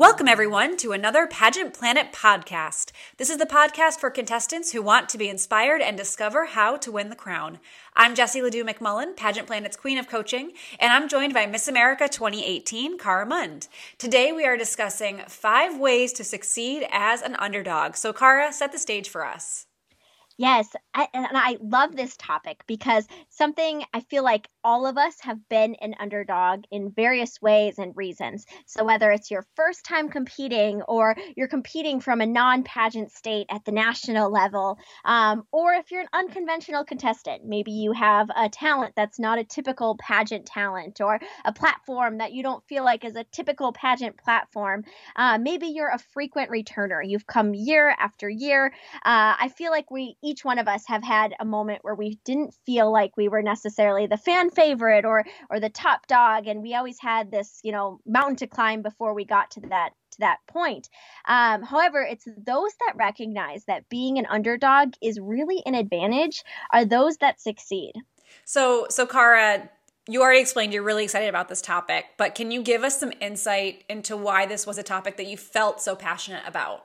Welcome, everyone, to another Pageant Planet podcast. This is the podcast for contestants who want to be inspired and discover how to win the crown. I'm Jessie Ledoux McMullen, Pageant Planet's Queen of Coaching, and I'm joined by Miss America 2018, Cara Mund. Today, we are discussing five ways to succeed as an underdog. So, Cara, set the stage for us. Yes, I, and I love this topic because something I feel like all of us have been an underdog in various ways and reasons. So, whether it's your first time competing or you're competing from a non pageant state at the national level, um, or if you're an unconventional contestant, maybe you have a talent that's not a typical pageant talent or a platform that you don't feel like is a typical pageant platform. Uh, maybe you're a frequent returner. You've come year after year. Uh, I feel like we each one of us have had a moment where we didn't feel like we were necessarily the fan favorite or or the top dog and we always had this you know mountain to climb before we got to that to that point. Um, however it's those that recognize that being an underdog is really an advantage are those that succeed. So so cara you already explained you're really excited about this topic but can you give us some insight into why this was a topic that you felt so passionate about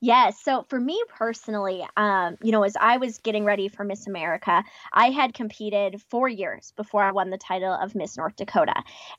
Yes. So for me personally, um, you know, as I was getting ready for Miss America, I had competed four years before I won the title of Miss North Dakota.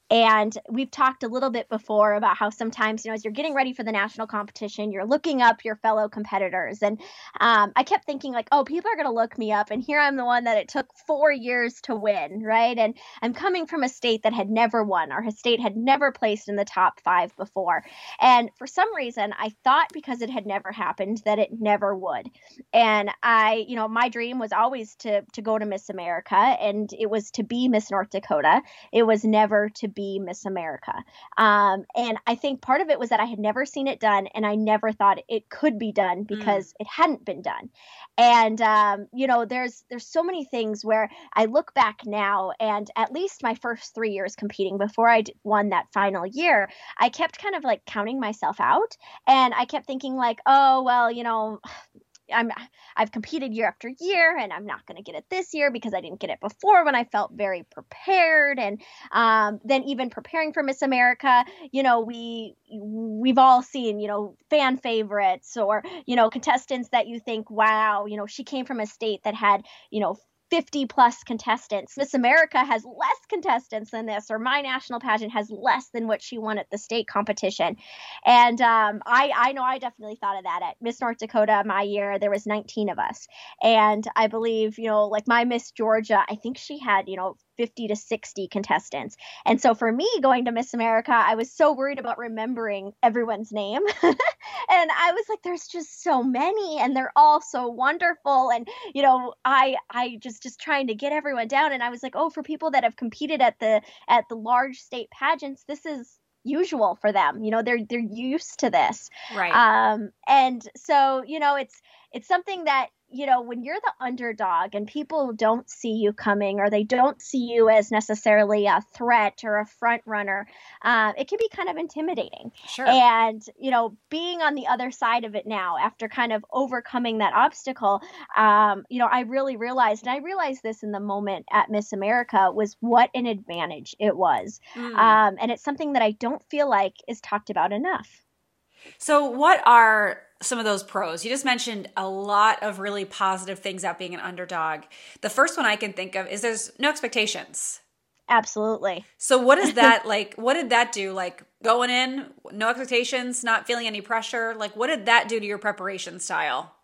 And we've talked a little bit before about how sometimes, you know, as you're getting ready for the national competition, you're looking up your fellow competitors. And um, I kept thinking, like, oh, people are going to look me up. And here I'm the one that it took four years to win, right? And I'm coming from a state that had never won. Our state had never placed in the top five before. And for some reason, I thought because it had never never happened that it never would and i you know my dream was always to to go to miss america and it was to be miss north dakota it was never to be miss america um, and i think part of it was that i had never seen it done and i never thought it could be done mm. because mm. it hadn't been done and um, you know there's there's so many things where i look back now and at least my first three years competing before i won that final year i kept kind of like counting myself out and i kept thinking like oh oh well you know I'm I've competed year after year and I'm not going to get it this year because I didn't get it before when I felt very prepared and um, then even preparing for Miss America you know we we've all seen you know fan favorites or you know contestants that you think wow you know she came from a state that had you know 50 plus contestants. Miss America has less contestants than this, or my national pageant has less than what she won at the state competition. And um, I, I know I definitely thought of that at Miss North Dakota my year. There was 19 of us, and I believe you know like my Miss Georgia, I think she had you know 50 to 60 contestants. And so for me going to Miss America, I was so worried about remembering everyone's name. and I was like there's just so many and they're all so wonderful. And you know, I I just just trying to get everyone down and I was like, "Oh, for people that have competed at the at the large state pageants, this is usual for them you know they're they're used to this. Right. Um and so you know it's it's something that you know, when you're the underdog and people don't see you coming or they don't see you as necessarily a threat or a front runner, uh, it can be kind of intimidating. Sure. And, you know, being on the other side of it now after kind of overcoming that obstacle, um, you know, I really realized, and I realized this in the moment at Miss America, was what an advantage it was. Mm. Um, and it's something that I don't feel like is talked about enough. So, what are some of those pros? You just mentioned a lot of really positive things about being an underdog. The first one I can think of is there's no expectations. Absolutely. So, what is that like? What did that do? Like going in, no expectations, not feeling any pressure? Like, what did that do to your preparation style?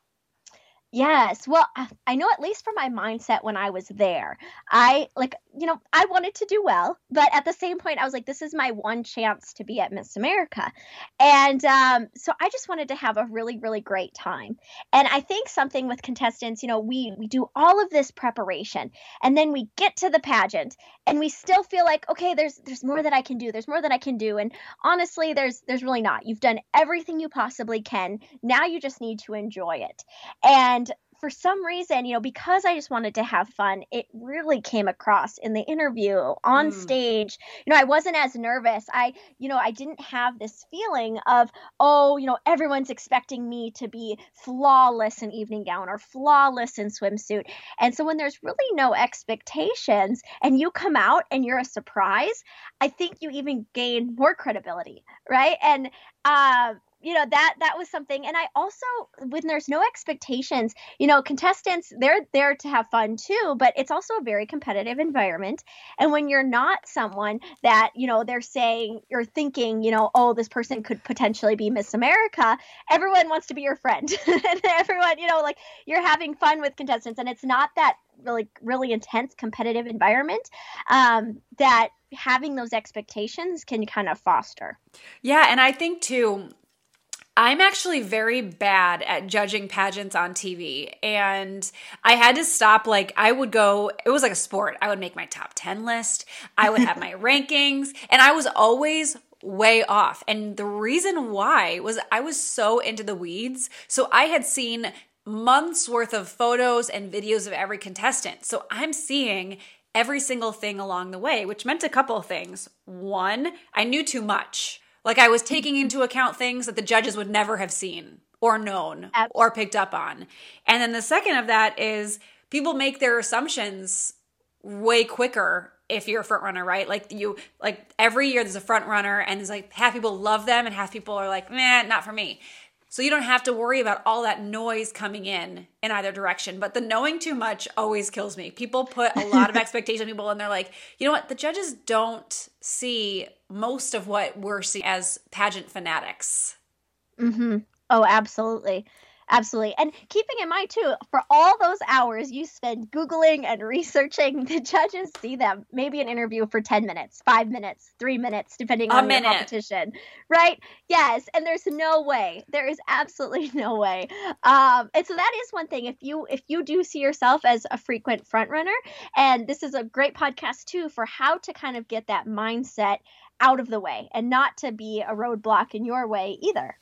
Yes. Well, I know at least for my mindset when I was there, I like you know, I wanted to do well, but at the same point, I was like, this is my one chance to be at Miss America. And um, so I just wanted to have a really, really great time. And I think something with contestants, you know, we, we do all of this preparation and then we get to the pageant and we still feel like, okay, there's, there's more that I can do. There's more that I can do. And honestly, there's, there's really not. You've done everything you possibly can. Now you just need to enjoy it. And for some reason, you know, because I just wanted to have fun, it really came across in the interview on mm. stage. You know, I wasn't as nervous. I, you know, I didn't have this feeling of, oh, you know, everyone's expecting me to be flawless in evening gown or flawless in swimsuit. And so when there's really no expectations and you come out and you're a surprise, I think you even gain more credibility, right? And uh, you know that that was something. And i also when there's no expectations you know contestants they're there to have fun too but it's also a very competitive environment. And when you're not someone that you know they're saying you're thinking you know oh this person could potentially be miss america everyone wants to be your friend. And everyone you know like you're having fun with contestants and it's not that really really intense competitive environment um, that having those expectations can kind of foster. Yeah and i think too I'm actually very bad at judging pageants on TV. And I had to stop. Like, I would go, it was like a sport. I would make my top 10 list, I would have my rankings, and I was always way off. And the reason why was I was so into the weeds. So I had seen months worth of photos and videos of every contestant. So I'm seeing every single thing along the way, which meant a couple of things. One, I knew too much. Like I was taking into account things that the judges would never have seen or known Absolutely. or picked up on. And then the second of that is people make their assumptions way quicker if you're a front runner, right? Like you like every year there's a front runner and there's like half people love them and half people are like, man, not for me." So you don't have to worry about all that noise coming in in either direction. But the knowing too much always kills me. People put a lot of expectation on people and they're like, you know what? The judges don't see most of what we're seeing as pageant fanatics. Mm-hmm. Oh, absolutely. Absolutely. And keeping in mind, too, for all those hours you spend Googling and researching, the judges see them. Maybe an interview for 10 minutes, five minutes, three minutes, depending on the competition. Right? Yes. And there's no way. There is absolutely no way. Um, and so that is one thing. If you if you do see yourself as a frequent front runner, and this is a great podcast too for how to kind of get that mindset out of the way and not to be a roadblock in your way either.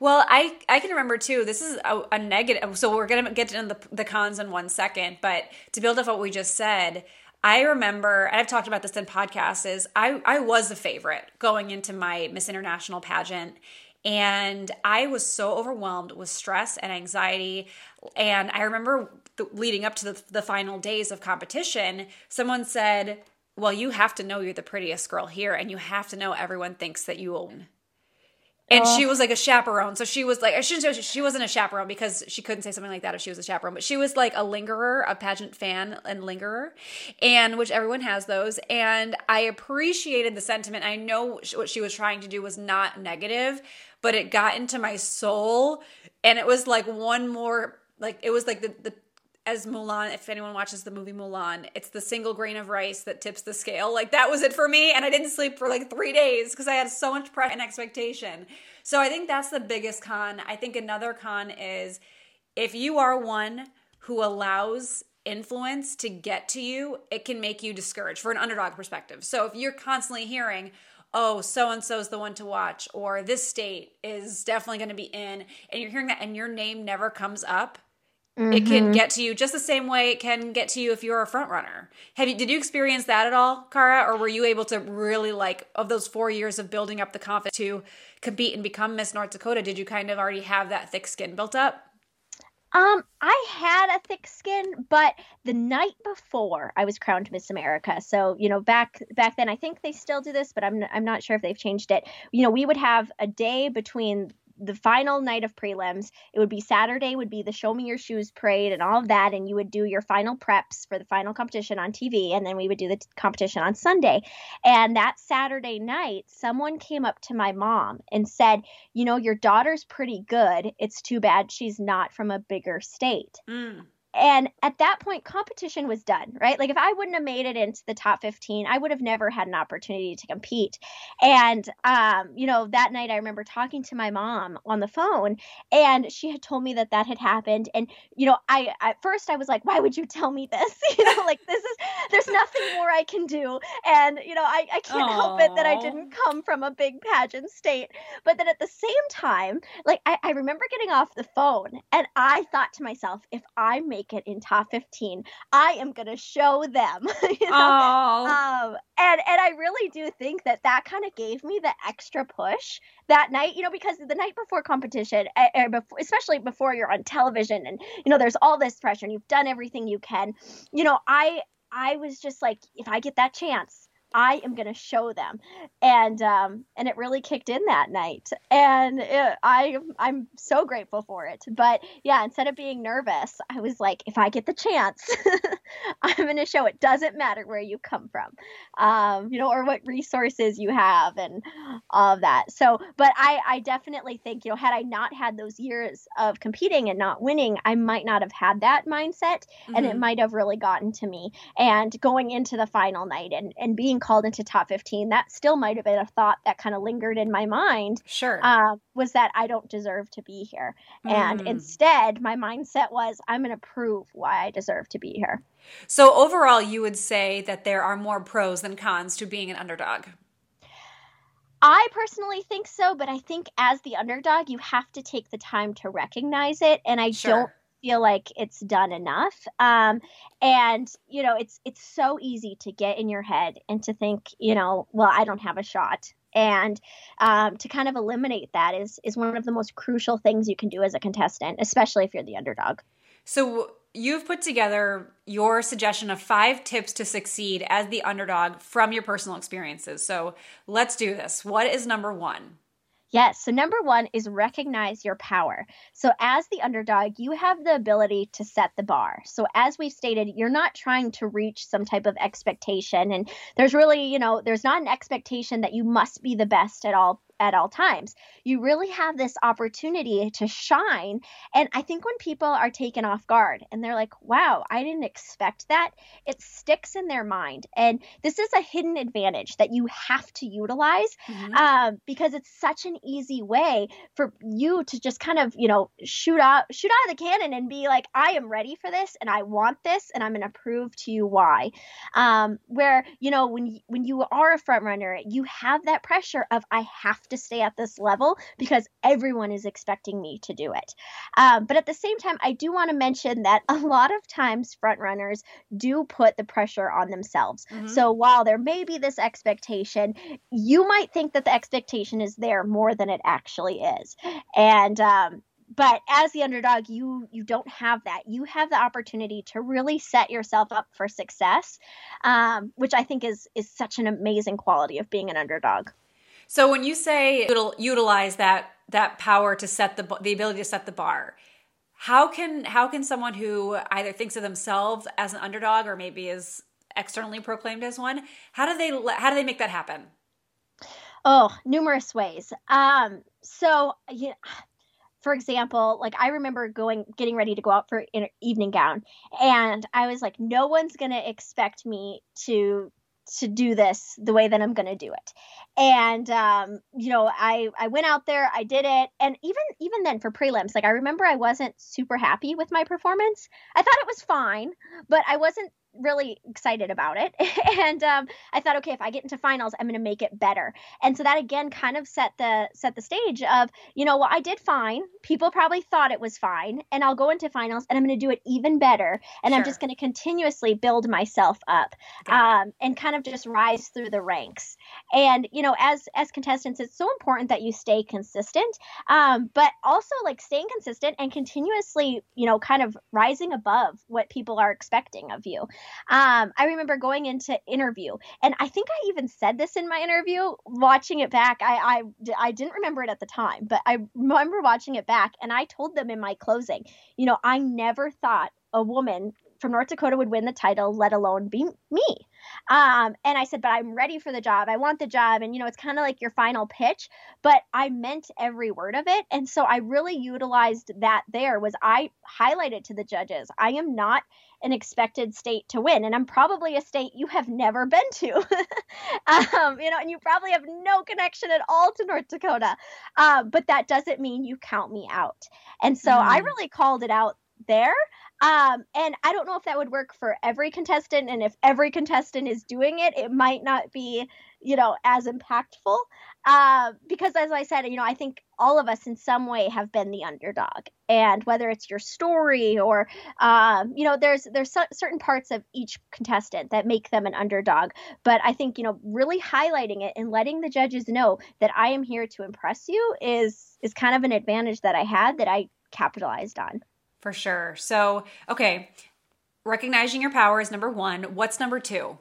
Well, I I can remember too. This is a, a negative. So we're gonna get into the, the cons in one second, but to build off what we just said, I remember, and I've talked about this in podcasts. Is I I was a favorite going into my Miss International pageant, and I was so overwhelmed with stress and anxiety. And I remember the, leading up to the, the final days of competition, someone said, "Well, you have to know you're the prettiest girl here, and you have to know everyone thinks that you will." win." And oh. she was like a chaperone. So she was like, I shouldn't say she wasn't a chaperone because she couldn't say something like that if she was a chaperone, but she was like a lingerer, a pageant fan and lingerer, and which everyone has those. And I appreciated the sentiment. I know what she was trying to do was not negative, but it got into my soul. And it was like one more, like, it was like the, the as Mulan, if anyone watches the movie Mulan, it's the single grain of rice that tips the scale. Like that was it for me. And I didn't sleep for like three days because I had so much pressure and expectation. So I think that's the biggest con. I think another con is if you are one who allows influence to get to you, it can make you discouraged for an underdog perspective. So if you're constantly hearing, oh, so and so is the one to watch, or this state is definitely going to be in, and you're hearing that and your name never comes up, Mm-hmm. It can mm-hmm. get to you just the same way it can get to you if you're a front runner. Have you did you experience that at all, Cara, or were you able to really like of those 4 years of building up the confidence to compete and become Miss North Dakota, did you kind of already have that thick skin built up? Um, I had a thick skin, but the night before I was crowned Miss America, so you know, back back then, I think they still do this, but I'm I'm not sure if they've changed it. You know, we would have a day between the final night of prelims. It would be Saturday would be the show me your shoes parade and all of that and you would do your final preps for the final competition on TV and then we would do the t- competition on Sunday. And that Saturday night, someone came up to my mom and said, "You know, your daughter's pretty good. It's too bad she's not from a bigger state." Mm. And at that point competition was done right? Like if i wouldn't have made it into the top 15 i would have never had an opportunity to compete. And um, you know that night i remember talking to my mom on the phone and she had told me that that had happened. And you know i at first i was like why would you tell me this? You know like this is there's nothing more i can do. And you know i, I can't Aww. help it that i didn't come from a big pageant state. But then at the same time like I, I remember getting off the phone and i thought to myself if i make it in top 15 i am going to show them you know? Um, and and i really do think that that kind of gave me the extra push that night you know because the night before competition eh, eh, especially before you're on television and you know there's all this pressure and you've done everything you can you know i i was just like if i get that chance I am going to show them, and um, and it really kicked in that night, and it, I I'm so grateful for it. But yeah, instead of being nervous, I was like, if I get the chance, I'm going to show. It doesn't matter where you come from, um, you know, or what resources you have, and all of that. So, but I I definitely think you know, had I not had those years of competing and not winning, I might not have had that mindset, mm-hmm. and it mm-hmm. might have really gotten to me. And going into the final night and and being called into top 15, that still might have been a thought that kind of lingered in my mind. Sure. Uh, was that I don't deserve to be here. Mm. And instead, my mindset was I'm going to prove why I deserve to be here. So, overall, you would say that there are more pros than cons to being an underdog. I personally think so, but I think as the underdog, you have to take the time to recognize it. And I sure. don't feel like it's done enough. Um, and you know, it's it's so easy to get in your head and to think, you know, well, I don't have a shot. And um, to kind of eliminate that is is one of the most crucial things you can do as a contestant, especially if you're the underdog. So you've put together your suggestion of five tips to succeed as the underdog from your personal experiences. So let's do this. What is number one? Yes. So, number one is recognize your power. So, as the underdog, you have the ability to set the bar. So, as we've stated, you're not trying to reach some type of expectation. And there's really, you know, there's not an expectation that you must be the best at all at all times. You really have this opportunity to shine. And I think when people are taken off guard and they're like, wow, I didn't expect that, it sticks in their mind. And this is a hidden advantage that you have to utilize mm-hmm. um, because it's such an easy way for you to just kind of, you know, shoot out, shoot out of the cannon and be like, I am ready for this and I want this and I'm going to prove to you why. Um, where, you know, when, when you are a front runner, you have that pressure of, I have to stay at this level because everyone is expecting me to do it. Um, but at the same time, I do want to mention that a lot of times front runners do put the pressure on themselves. Mm-hmm. So while there may be this expectation, you might think that the expectation is there more than it actually is. And um, but as the underdog you you don't have that you have the opportunity to really set yourself up for success um, which i think is is such an amazing quality of being an underdog so when you say utilize that that power to set the the ability to set the bar, how can how can someone who either thinks of themselves as an underdog or maybe is externally proclaimed as one, how do they how do they make that happen? Oh, numerous ways. Um, so yeah, for example, like I remember going getting ready to go out for an evening gown, and I was like, no one's gonna expect me to to do this the way that I'm going to do it. And um, you know, I I went out there, I did it, and even even then for prelims, like I remember I wasn't super happy with my performance. I thought it was fine, but I wasn't really excited about it. And um, i thought okay if i get into finals i'm going to make it better. And so that again kind of set the set the stage of you know well i did fine. People probably thought it was fine and i'll go into finals and i'm going to do it even better and sure. i'm just going to continuously build myself up um, and kind of just rise through the ranks. And you know as as contestants it's so important that you stay consistent um, but also like staying consistent and continuously you know kind of rising above what people are expecting of you um, I remember going into interview, and I think I even said this in my interview. Watching it back, I, I I didn't remember it at the time, but I remember watching it back, and I told them in my closing, you know, I never thought a woman from North Dakota would win the title, let alone be me. Um, and I said, but I'm ready for the job. I want the job. And, you know, it's kind of like your final pitch, but I meant every word of it. And so I really utilized that there was I highlighted to the judges, I am not an expected state to win. And I'm probably a state you have never been to. um, you know, and you probably have no connection at all to North Dakota. Uh, but that doesn't mean you count me out. And so mm. I really called it out there. Um, and I don't know if that would work for every contestant. And if every contestant is doing it, it might not be, you know, as impactful. Uh, because as I said, you know, I think all of us in some way have been the underdog. And whether it's your story or, um, you know, there's there's certain parts of each contestant that make them an underdog. But I think, you know, really highlighting it and letting the judges know that I am here to impress you is is kind of an advantage that I had that I capitalized on. For sure. So, okay, recognizing your power is number one. What's number two?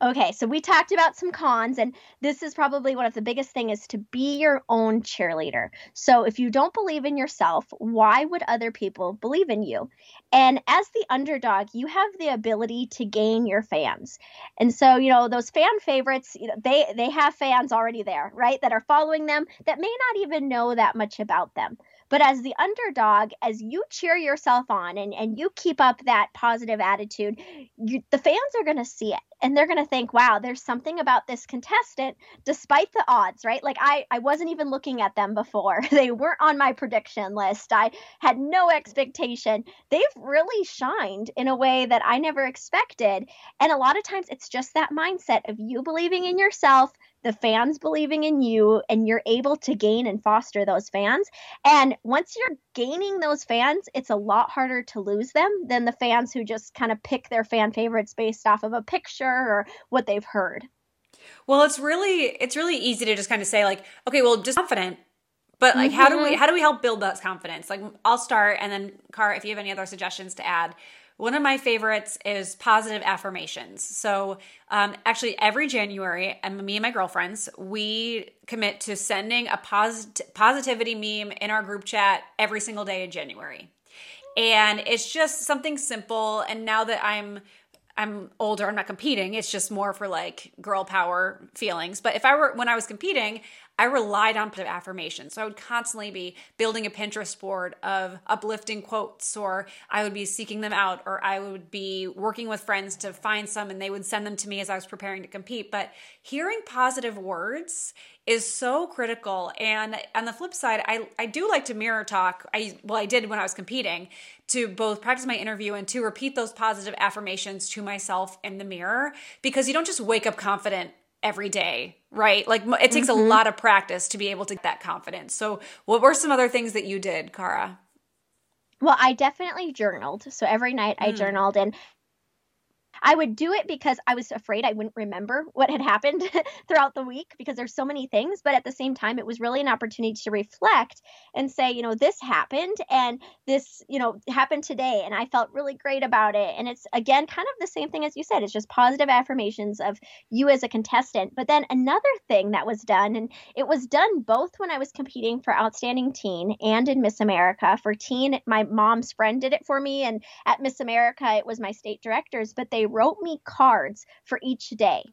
Okay, so we talked about some cons, and this is probably one of the biggest thing is to be your own cheerleader. So if you don't believe in yourself, why would other people believe in you? And as the underdog, you have the ability to gain your fans. And so, you know, those fan favorites, you know, they they have fans already there, right? That are following them that may not even know that much about them. But as the underdog, as you cheer yourself on and, and you keep up that positive attitude, you, the fans are going to see it and they're going to think, wow, there's something about this contestant despite the odds, right? Like I, I wasn't even looking at them before. They weren't on my prediction list. I had no expectation. They've really shined in a way that I never expected. And a lot of times it's just that mindset of you believing in yourself, the fans believing in you and you're able to gain and foster those fans. And once you're gaining those fans, it's a lot harder to lose them than the fans who just kind of pick their fan favorites based off of a picture or what they've heard. Well, it's really it's really easy to just kind of say like, okay, well, just confident. But like, mm-hmm. how do we mm-hmm. how do we help build that confidence? Like, I'll start, and then, Car, if you have any other suggestions to add, one of my favorites is positive affirmations. So, um, actually, every January, and me and my girlfriends, we commit to sending a posit- positivity meme in our group chat every single day in January. And it's just something simple. And now that I'm I'm older, I'm not competing. It's just more for like girl power feelings. But if I were when I was competing, I relied on positive affirmations. So I would constantly be building a Pinterest board of uplifting quotes, or I would be seeking them out, or I would be working with friends to find some and they would send them to me as I was preparing to compete. But hearing positive words is so critical. And on the flip side, I, I do like to mirror talk. I well, I did when I was competing to both practice my interview and to repeat those positive affirmations to myself in the mirror because you don't just wake up confident every day, right? Like it takes mm-hmm. a lot of practice to be able to get that confidence. So, what were some other things that you did, Cara? Well, I definitely journaled. So every night I mm. journaled and I would do it because I was afraid I wouldn't remember what had happened throughout the week because there's so many things. But at the same time, it was really an opportunity to reflect and say, you know, this happened and this, you know, happened today. And I felt really great about it. And it's, again, kind of the same thing as you said. It's just positive affirmations of you as a contestant. But then another thing that was done, and it was done both when I was competing for Outstanding Teen and in Miss America. For teen, my mom's friend did it for me. And at Miss America, it was my state directors, but they wrote me cards for each day.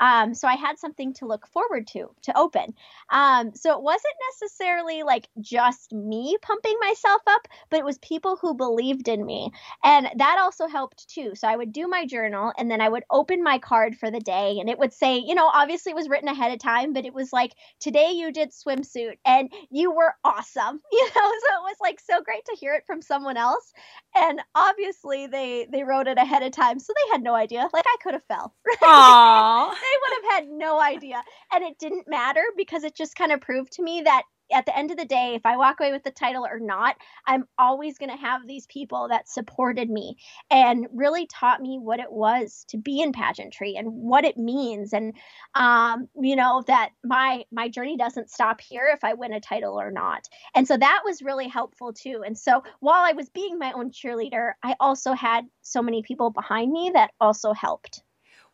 Um, so I had something to look forward to to open. Um, so it wasn't necessarily like just me pumping myself up, but it was people who believed in me. And that also helped too. So I would do my journal and then I would open my card for the day and it would say, you know, obviously it was written ahead of time, but it was like, today you did swimsuit and you were awesome. You know, so it was like so great to hear it from someone else. And obviously they they wrote it ahead of time, so they had no idea. Like I could have fell. Right? they would have had no idea. And it didn't matter because it just kind of proved to me that at the end of the day, if I walk away with the title or not, I'm always going to have these people that supported me and really taught me what it was to be in pageantry and what it means, and um, you know that my my journey doesn't stop here if I win a title or not. And so that was really helpful too. And so while I was being my own cheerleader, I also had so many people behind me that also helped.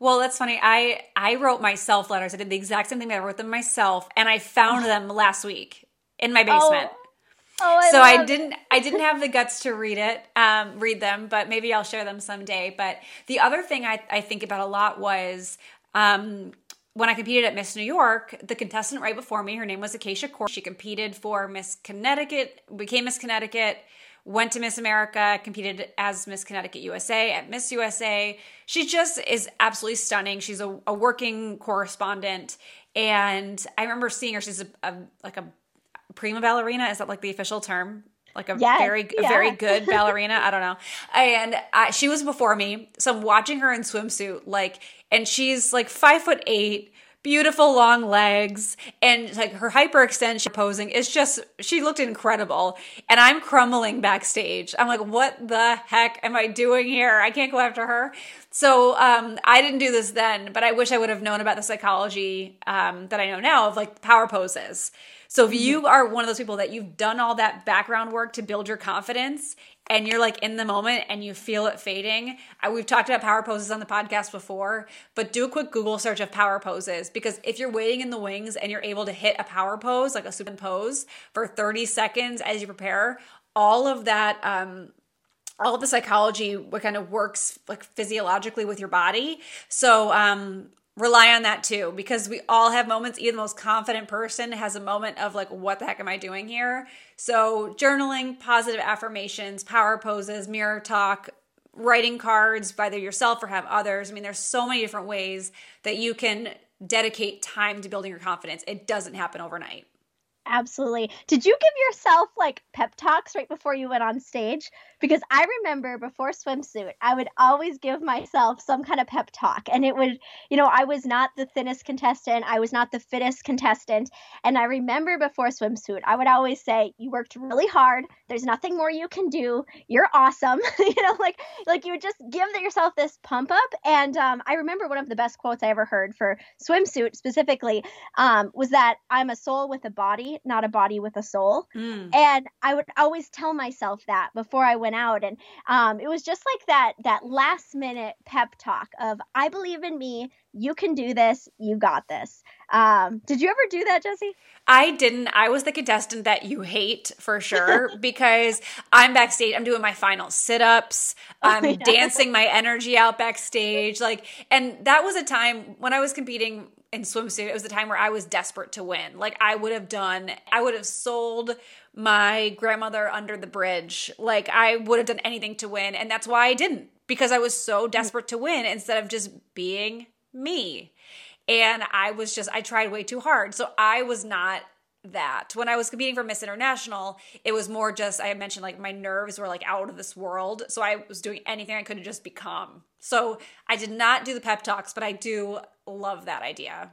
Well, that's funny. I I wrote myself letters. I did the exact same thing. That I wrote them myself, and I found them last week in my basement. Oh. Oh, I so I didn't. It. I didn't have the guts to read it, um, read them, but maybe I'll share them someday. But the other thing I, I think about a lot was um, when I competed at Miss New York, the contestant right before me, her name was Acacia Core. She competed for Miss Connecticut, became Miss Connecticut, went to Miss America, competed as Miss Connecticut USA at Miss USA. She just is absolutely stunning. She's a, a working correspondent. And I remember seeing her. She's a, a like a prima ballerina. Is that like the official term? Like a yes, very, yeah. a very good ballerina. I don't know. And I, she was before me, so I'm watching her in swimsuit, like, and she's like five foot eight beautiful long legs and like her hyperextension posing is just she looked incredible. And i'm crumbling backstage. I'm like what the heck am i doing here? I can't go after her. So um, i didn't do this then but i wish i would have known about the psychology um, that i know now of like power poses. So if you are one of those people that you've done all that background work to build your confidence and you're like in the moment and you feel it fading, I, we've talked about power poses on the podcast before, but do a quick Google search of power poses because if you're waiting in the wings and you're able to hit a power pose, like a super pose for 30 seconds as you prepare, all of that um, all of the psychology what kind of works like physiologically with your body. So um rely on that too because we all have moments even the most confident person has a moment of like what the heck am i doing here? So journaling positive affirmations power poses mirror talk writing cards either yourself or have others. I mean there's so many different ways that you can dedicate time to building your confidence. It doesn't happen overnight Absolutely. Did you give yourself like pep talks right before you went on stage? Because I remember before swimsuit, I would always give myself some kind of pep talk. And it would, you know, I was not the thinnest contestant, I was not the fittest contestant. And I remember before swimsuit, I would always say, You worked really hard. There's nothing more you can do. You're awesome. you know, like like you would just give yourself this pump up. And um, I remember one of the best quotes I ever heard for swimsuit specifically um, was that I'm a soul with a body not a body with a soul. Mm. And I would always tell myself that before I went out. And um, it was just like that that last minute pep talk of I believe in me. You can do this. You got this. Um, did you ever do that, Jesse? I didn't. I was the contestant that you hate for sure because I'm backstage. I'm doing my final sit ups. Oh, I'm oh, yeah. dancing my energy out backstage. Like, and that was a time when I was competing in swimsuit, it was the time where I was desperate to win. Like I would have done, I would have sold my grandmother under the bridge. Like I would have done anything to win. And that's why I didn't, because I was so desperate to win instead of just being me. And I was just, I tried way too hard. So I was not that. When I was competing for Miss International, it was more just I mentioned like my nerves were like out of this world. So I was doing anything I could to just become. So I did not do the pep talks, but I do love that idea.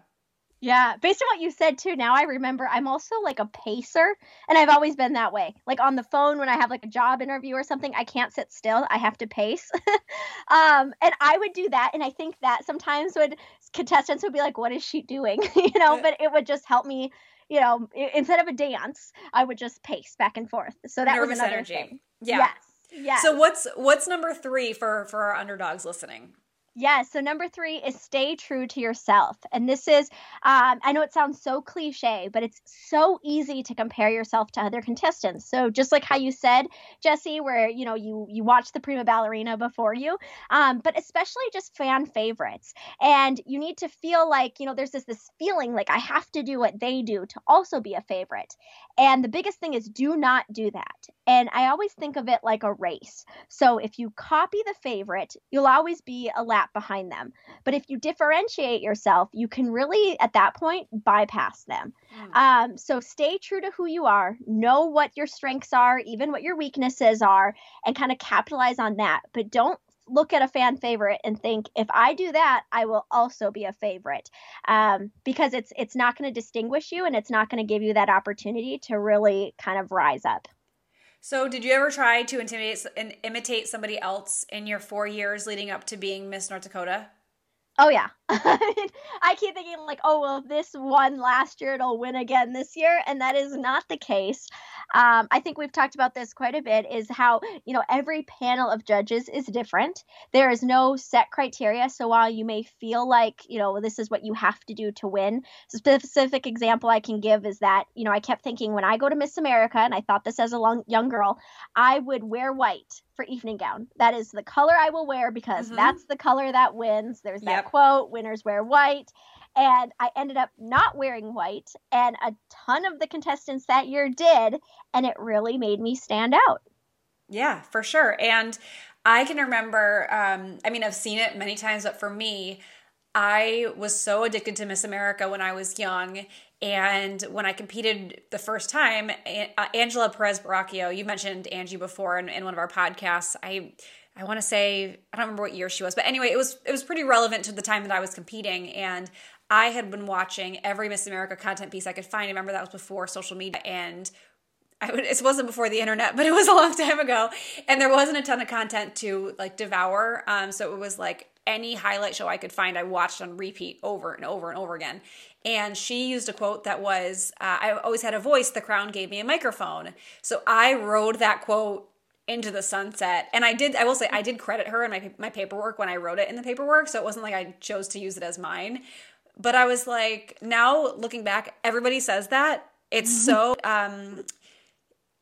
Yeah, based on what you said too, now I remember I'm also like a pacer and I've always been that way. Like on the phone when I have like a job interview or something, I can't sit still. I have to pace. um and I would do that and I think that sometimes would contestants would be like what is she doing? you know, but it would just help me you know, instead of a dance, I would just pace back and forth. So that Nervous was another energy. thing. Yeah. Yes. Yes. So what's what's number three for for our underdogs listening? Yeah. So number three is stay true to yourself. And this is, um, I know it sounds so cliche, but it's so easy to compare yourself to other contestants. So just like how you said, Jesse, where you know you you watch the prima ballerina before you, um, but especially just fan favorites, and you need to feel like you know there's this this feeling like I have to do what they do to also be a favorite. And the biggest thing is do not do that. And I always think of it like a race. So if you copy the favorite, you'll always be a lap behind them. But if you differentiate yourself, you can really, at that point, bypass them. Mm. Um, so stay true to who you are, know what your strengths are, even what your weaknesses are, and kind of capitalize on that. But don't look at a fan favorite and think if i do that i will also be a favorite um, because it's it's not going to distinguish you and it's not going to give you that opportunity to really kind of rise up so, did you ever try to intimidate and imitate somebody else in your four years leading up to being Miss North Dakota? Oh yeah, I keep thinking like, oh well, this won last year, it'll win again this year, and that is not the case. Um, I think we've talked about this quite a bit, is how, you know, every panel of judges is different. There is no set criteria. So while you may feel like, you know, this is what you have to do to win, specific example I can give is that, you know, I kept thinking when I go to Miss America, and I thought this as a long, young girl, I would wear white for evening gown. That is the color I will wear because mm-hmm. that's the color that wins. There's that yep. quote, winners wear white and I ended up not wearing white, and a ton of the contestants that year did, and it really made me stand out. Yeah, for sure. And I can remember, um, I mean, I've seen it many times, but for me, I was so addicted to Miss America when I was young. And when I competed the first time, uh, Angela Perez Baraquio, you mentioned Angie before in, in one of our podcasts. I I want to say I don't remember what year she was, but anyway, it was it was pretty relevant to the time that I was competing, and I had been watching every Miss America content piece I could find. I remember that was before social media and I would, it wasn't before the internet, but it was a long time ago. And there wasn't a ton of content to like devour. Um, so it was like any highlight show I could find, I watched on repeat over and over and over again. And she used a quote that was, uh, I always had a voice, the crown gave me a microphone. So I rode that quote into the sunset. And I did, I will say, I did credit her in my, my paperwork when I wrote it in the paperwork. So it wasn't like I chose to use it as mine. But I was like, now looking back, everybody says that. It's so um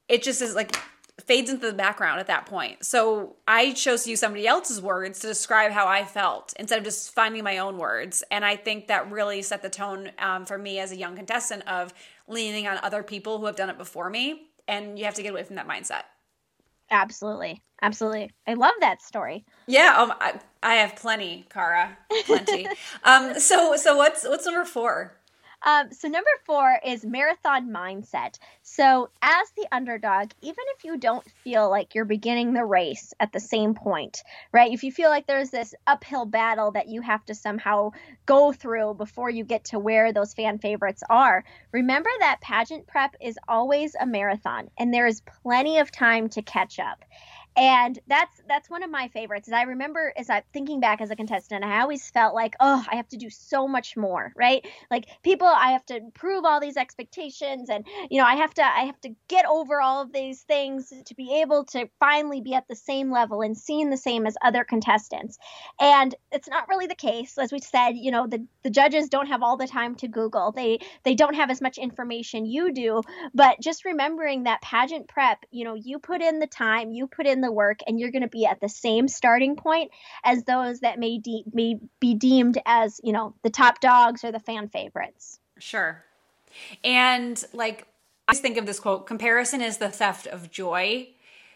it just is like fades into the background at that point. So I chose to use somebody else's words to describe how I felt instead of just finding my own words. And I think that really set the tone um, for me as a young contestant of leaning on other people who have done it before me. And you have to get away from that mindset. Absolutely. Absolutely. I love that story. Yeah, um, I, I have plenty, Cara. Plenty. um, so so what's what's number four? Um, so number four is marathon mindset. So as the underdog, even if you don't feel like you're beginning the race at the same point, right? If you feel like there's this uphill battle that you have to somehow go through before you get to where those fan favorites are, remember that pageant prep is always a marathon and there is plenty of time to catch up and that's that's one of my favorites. I remember as I thinking back as a contestant, I always felt like, oh, I have to do so much more, right? Like people, I have to prove all these expectations, and you know, I have to I have to get over all of these things to be able to finally be at the same level and seen the same as other contestants. And it's not really the case, as we said. You know, the the judges don't have all the time to Google. They they don't have as much information you do. But just remembering that pageant prep, you know, you put in the time, you put in the the work and you're going to be at the same starting point as those that may, de- may be deemed as, you know, the top dogs or the fan favorites. Sure. And like, I just think of this quote comparison is the theft of joy.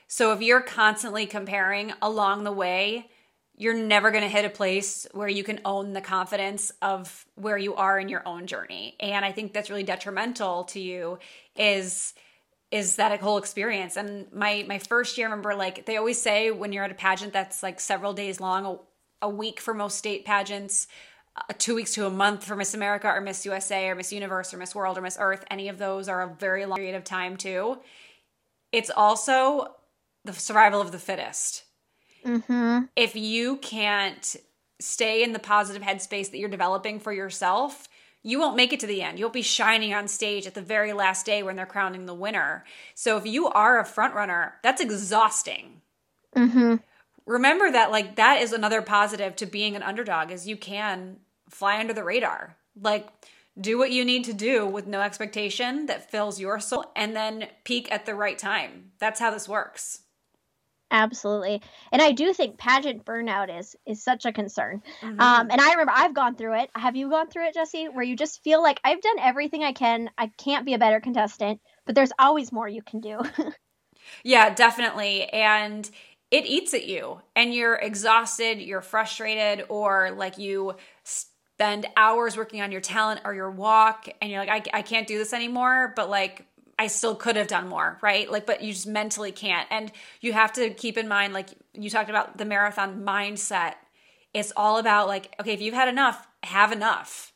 So if you're constantly comparing along the way, you're never going to hit a place where you can own the confidence of where you are in your own journey. And I think that's really detrimental to you is is that a whole experience. And my my first year, I remember like they always say when you're at a pageant that's like several days long, a, a week for most state pageants, uh, two weeks to a month for Miss America or Miss USA or Miss Universe or Miss World or Miss Earth. Any of those are a very long period of time too. It's also the survival of the fittest. Mm-hmm. If you can't stay in the positive headspace that you're developing for yourself, you won't make it to the end. You'll be shining on stage at the very last day when they're crowning the winner. So if you are a front runner, that's exhausting. Mm-hmm. Remember that, like, that is another positive to being an underdog is you can fly under the radar. Like, do what you need to do with no expectation that fills your soul and then peak at the right time. That's how this works. Absolutely. And I do think pageant burnout is is such a concern. Mm-hmm. Um, and I remember I've gone through it. Have you gone through it, Jesse? Where you just feel like I've done everything I can. I can't be a better contestant, but there's always more you can do. yeah, definitely. And it eats at you and you're exhausted, you're frustrated, or like you spend hours working on your talent or your walk and you're like, I, I can't do this anymore. But like I still could have done more, right? Like, but you just mentally can't. And you have to keep in mind, like you talked about the marathon mindset. It's all about like, okay, if you've had enough, have enough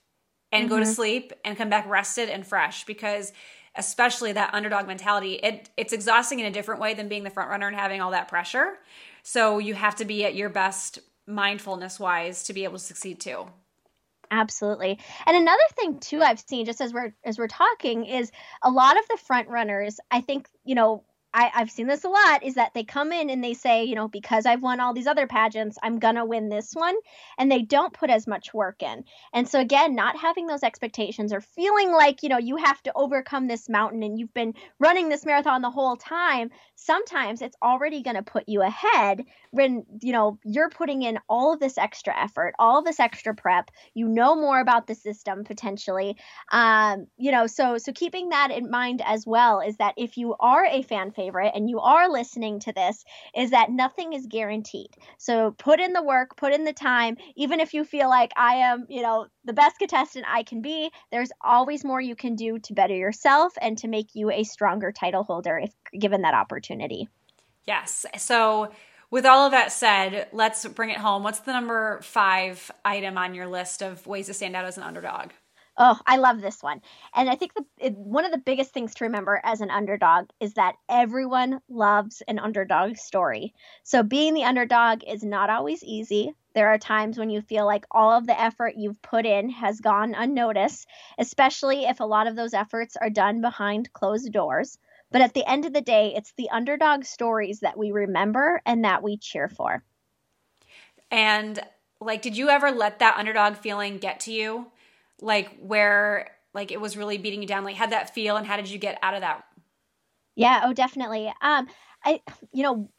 and mm-hmm. go to mm-hmm. sleep and come back rested and fresh because especially that underdog mentality, it it's exhausting in a different way than being the front runner and having all that pressure. So you have to be at your best mindfulness wise to be able to succeed too. Absolutely. And another thing too I've seen just as we're as we're talking is a lot of the front runners, I think, you know, I, I've seen this a lot is that they come in and they say, you know, because I've won all these other pageants, I'm going to win this one. And they don't put as much work in. And so, again, not having those expectations or feeling like, you know, you have to overcome this mountain and you've been running this marathon the whole time, sometimes it's already going to put you ahead when, you know, you're putting in all of this extra effort, all this extra prep. You know more about the system potentially. Um, you know, so, so keeping that in mind as well is that if you are a fan favorite, favorite and you are listening to this is that nothing is guaranteed. So put in the work, put in the time, even if you feel like I am, you know, the best contestant I can be, there's always more you can do to better yourself and to make you a stronger title holder if given that opportunity. Yes. So with all of that said, let's bring it home. What's the number five item on your list of ways to stand out as an underdog? Oh, I love this one. And I think the, it, one of the biggest things to remember as an underdog is that everyone loves an underdog story. So being the underdog is not always easy. There are times when you feel like all of the effort you've put in has gone unnoticed, especially if a lot of those efforts are done behind closed doors. But at the end of the day, it's the underdog stories that we remember and that we cheer for. And like, did you ever let that underdog feeling get to you? Like where like it was really beating you down like had that feel and how did you get out of that yeah oh definitely um i you know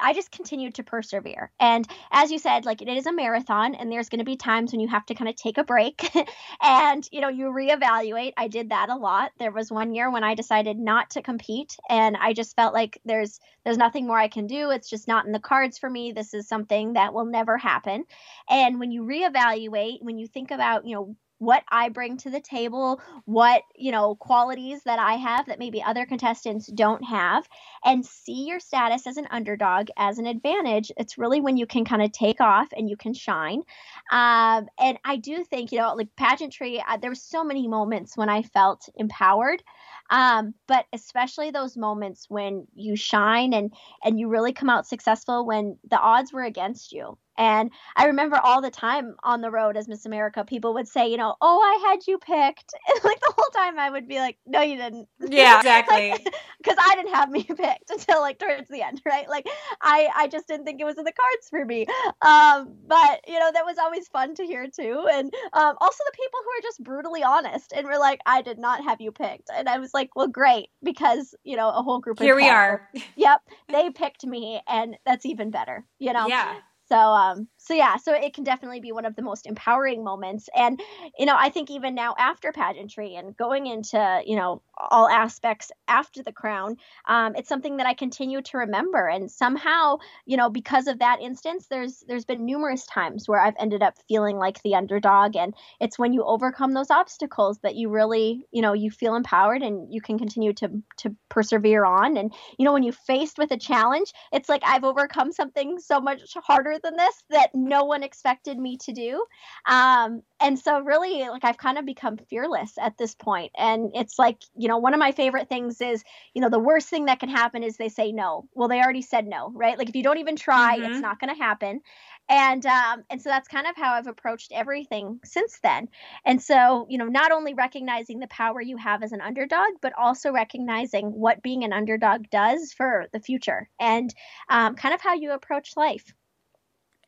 I just continued to persevere. And as you said, like it is a marathon and there's going to be times when you have to kind of take a break and, you know, you reevaluate. I did that a lot. There was one year when I decided not to compete and I just felt like there's there's nothing more I can do. It's just not in the cards for me. This is something that will never happen. And when you reevaluate, when you think about, you know, what I bring to the table, what, you know, qualities that I have that maybe other contestants don't have, and see your status as an underdog as an advantage. It's really when you can kind of take off and you can shine. Um, and I do think, you know, like pageantry, uh, there were so many moments when I felt empowered. Um, but especially those moments when you shine and and you really come out successful when the odds were against you and I remember all the time on the road as Miss America, people would say, you know, oh, I had you picked. And like the whole time I would be like, no, you didn't. Yeah, exactly. Because like, I didn't have me picked until like towards the end, right? Like I, I just didn't think it was in the cards for me. Um, but, you know, that was always fun to hear too. And um, also the people who are just brutally honest and were like, I did not have you picked. And I was like, well, great, because, you know, a whole group Here we are. Yep. They picked me, and that's even better, you know? Yeah. So um so yeah, so it can definitely be one of the most empowering moments. And you know, I think even now after pageantry and going into, you know, all aspects after the crown, um, it's something that I continue to remember. And somehow, you know, because of that instance, there's there's been numerous times where I've ended up feeling like the underdog. And it's when you overcome those obstacles that you really, you know, you feel empowered and you can continue to to persevere on. And you know, when you're faced with a challenge, it's like I've overcome something so much harder than this that no one expected me to do. Um, and so really like I've kind of become fearless at this point. And it's like, you know, one of my favorite things is, you know, the worst thing that can happen is they say no. Well, they already said no, right? Like if you don't even try, mm-hmm. it's not going to happen. And um, and so that's kind of how I've approached everything since then. And so, you know, not only recognizing the power you have as an underdog, but also recognizing what being an underdog does for the future and um, kind of how you approach life.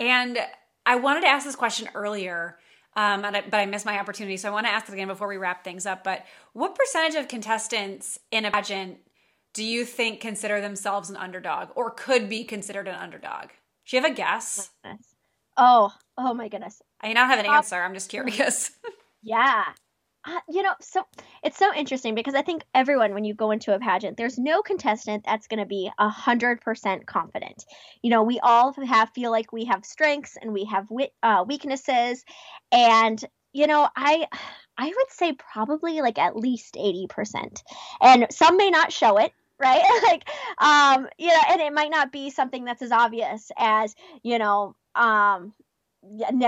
And I wanted to ask this question earlier, um, I, but I missed my opportunity. So I want to ask it again before we wrap things up. But what percentage of contestants in a pageant do you think consider themselves an underdog or could be considered an underdog? Do you have a guess? Oh, oh my goodness. I don't have an answer. I'm just curious. yeah. You know, so it's so interesting because I think everyone, when you go into a pageant, there's no contestant that's going to be a hundred percent confident. You know, we all have feel like we have strengths and we have uh, weaknesses, and you know, I I would say probably like at least eighty percent, and some may not show it right? Like um you know and it might not be something that's as obvious as you know um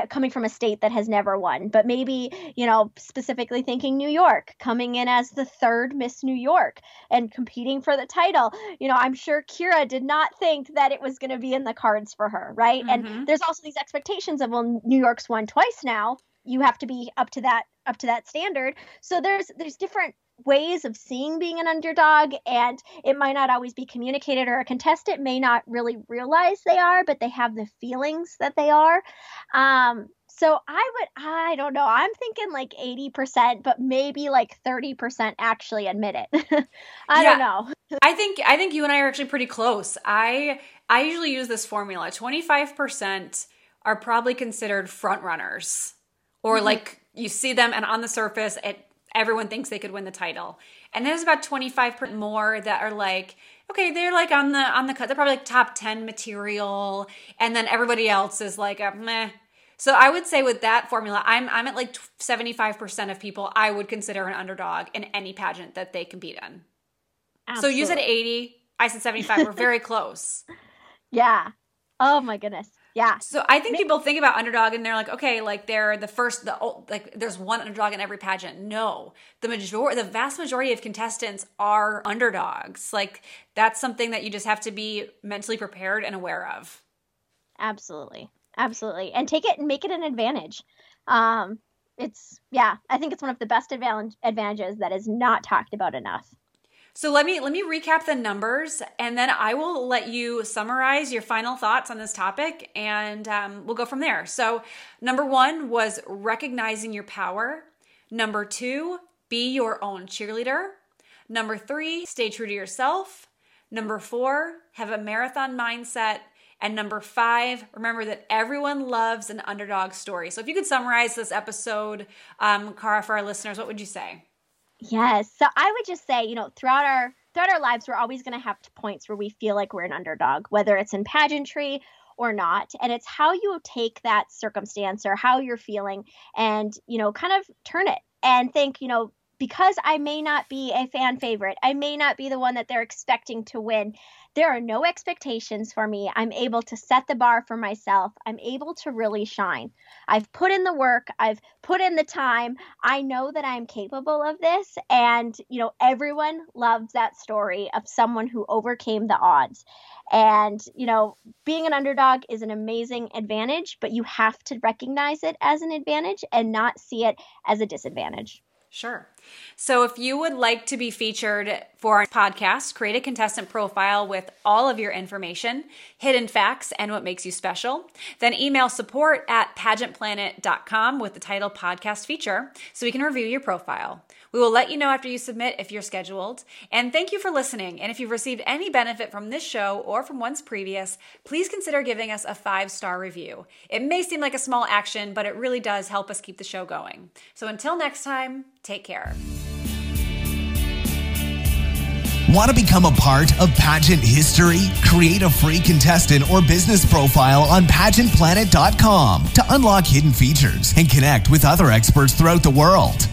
coming from a state that has never won, but maybe, you know, specifically thinking New York, coming in as the third Miss New York and competing for the title. You know, I'm sure Kira did not think that it was going to be in the cards for her, right? Mm-hmm. And there's also these expectations of, well, New York's won twice now, you have to be up to that up to that standard so there's there's different ways of seeing being an underdog and it might not always be communicated or a contestant may not really realize they are but they have the feelings that they are. Um, so i would i don't know i'm thinking like 80% but maybe like 30% actually admit it. I yeah, don't know. I think i think you and i are actually pretty close. I i usually use this formula 25% are probably considered front runners or mm-hmm. like you see them and on the surface it everyone thinks they could win the title. And there's about 25% more that are like, okay, they're like on the on the cut. They're probably like top 10 material. And then everybody else is like a meh. So I would say with that formula, I'm I'm at like 75% of people I would consider an underdog in any pageant that they compete in. Absolutely. So you said 80, I said 75. We're very close. Yeah. Oh my goodness. Yeah. So I think people think about underdog and they're like, okay, like they're the first, the like there's one underdog in every pageant. No, the major, the vast majority of contestants are underdogs. Like that's something that you just have to be mentally prepared and aware of. Absolutely, absolutely, and take it and make it an advantage. Um, it's yeah, I think it's one of the best advantages that is not talked about enough. So let me let me recap the numbers, and then I will let you summarize your final thoughts on this topic, and um, we'll go from there. So number one was recognizing your power. Number two, be your own cheerleader. Number three, stay true to yourself. Number four, have a marathon mindset. And number five, remember that everyone loves an underdog story. So if you could summarize this episode, um, Cara, for our listeners, what would you say? Yes. So I would just say, you know, throughout our throughout our lives, we're always going to have points where we feel like we're an underdog, whether it's in pageantry or not. And it's how you take that circumstance or how you're feeling and, you know, kind of turn it and think, you know, because I may not be a fan favorite, I may not be the one that they're expecting to win. There are no expectations for me. I'm able to set the bar for myself. I'm able to really shine. I've put in the work, I've put in the time. I know that I'm capable of this. And, you know, everyone loves that story of someone who overcame the odds. And, you know, being an underdog is an amazing advantage, but you have to recognize it as an advantage and not see it as a disadvantage. Sure. So, if you would like to be featured for our podcast, create a contestant profile with all of your information, hidden facts, and what makes you special. Then email support at pageantplanet.com with the title podcast feature so we can review your profile. We will let you know after you submit if you're scheduled. And thank you for listening. And if you've received any benefit from this show or from ones previous, please consider giving us a five star review. It may seem like a small action, but it really does help us keep the show going. So until next time, take care. Want to become a part of pageant history? Create a free contestant or business profile on pageantplanet.com to unlock hidden features and connect with other experts throughout the world.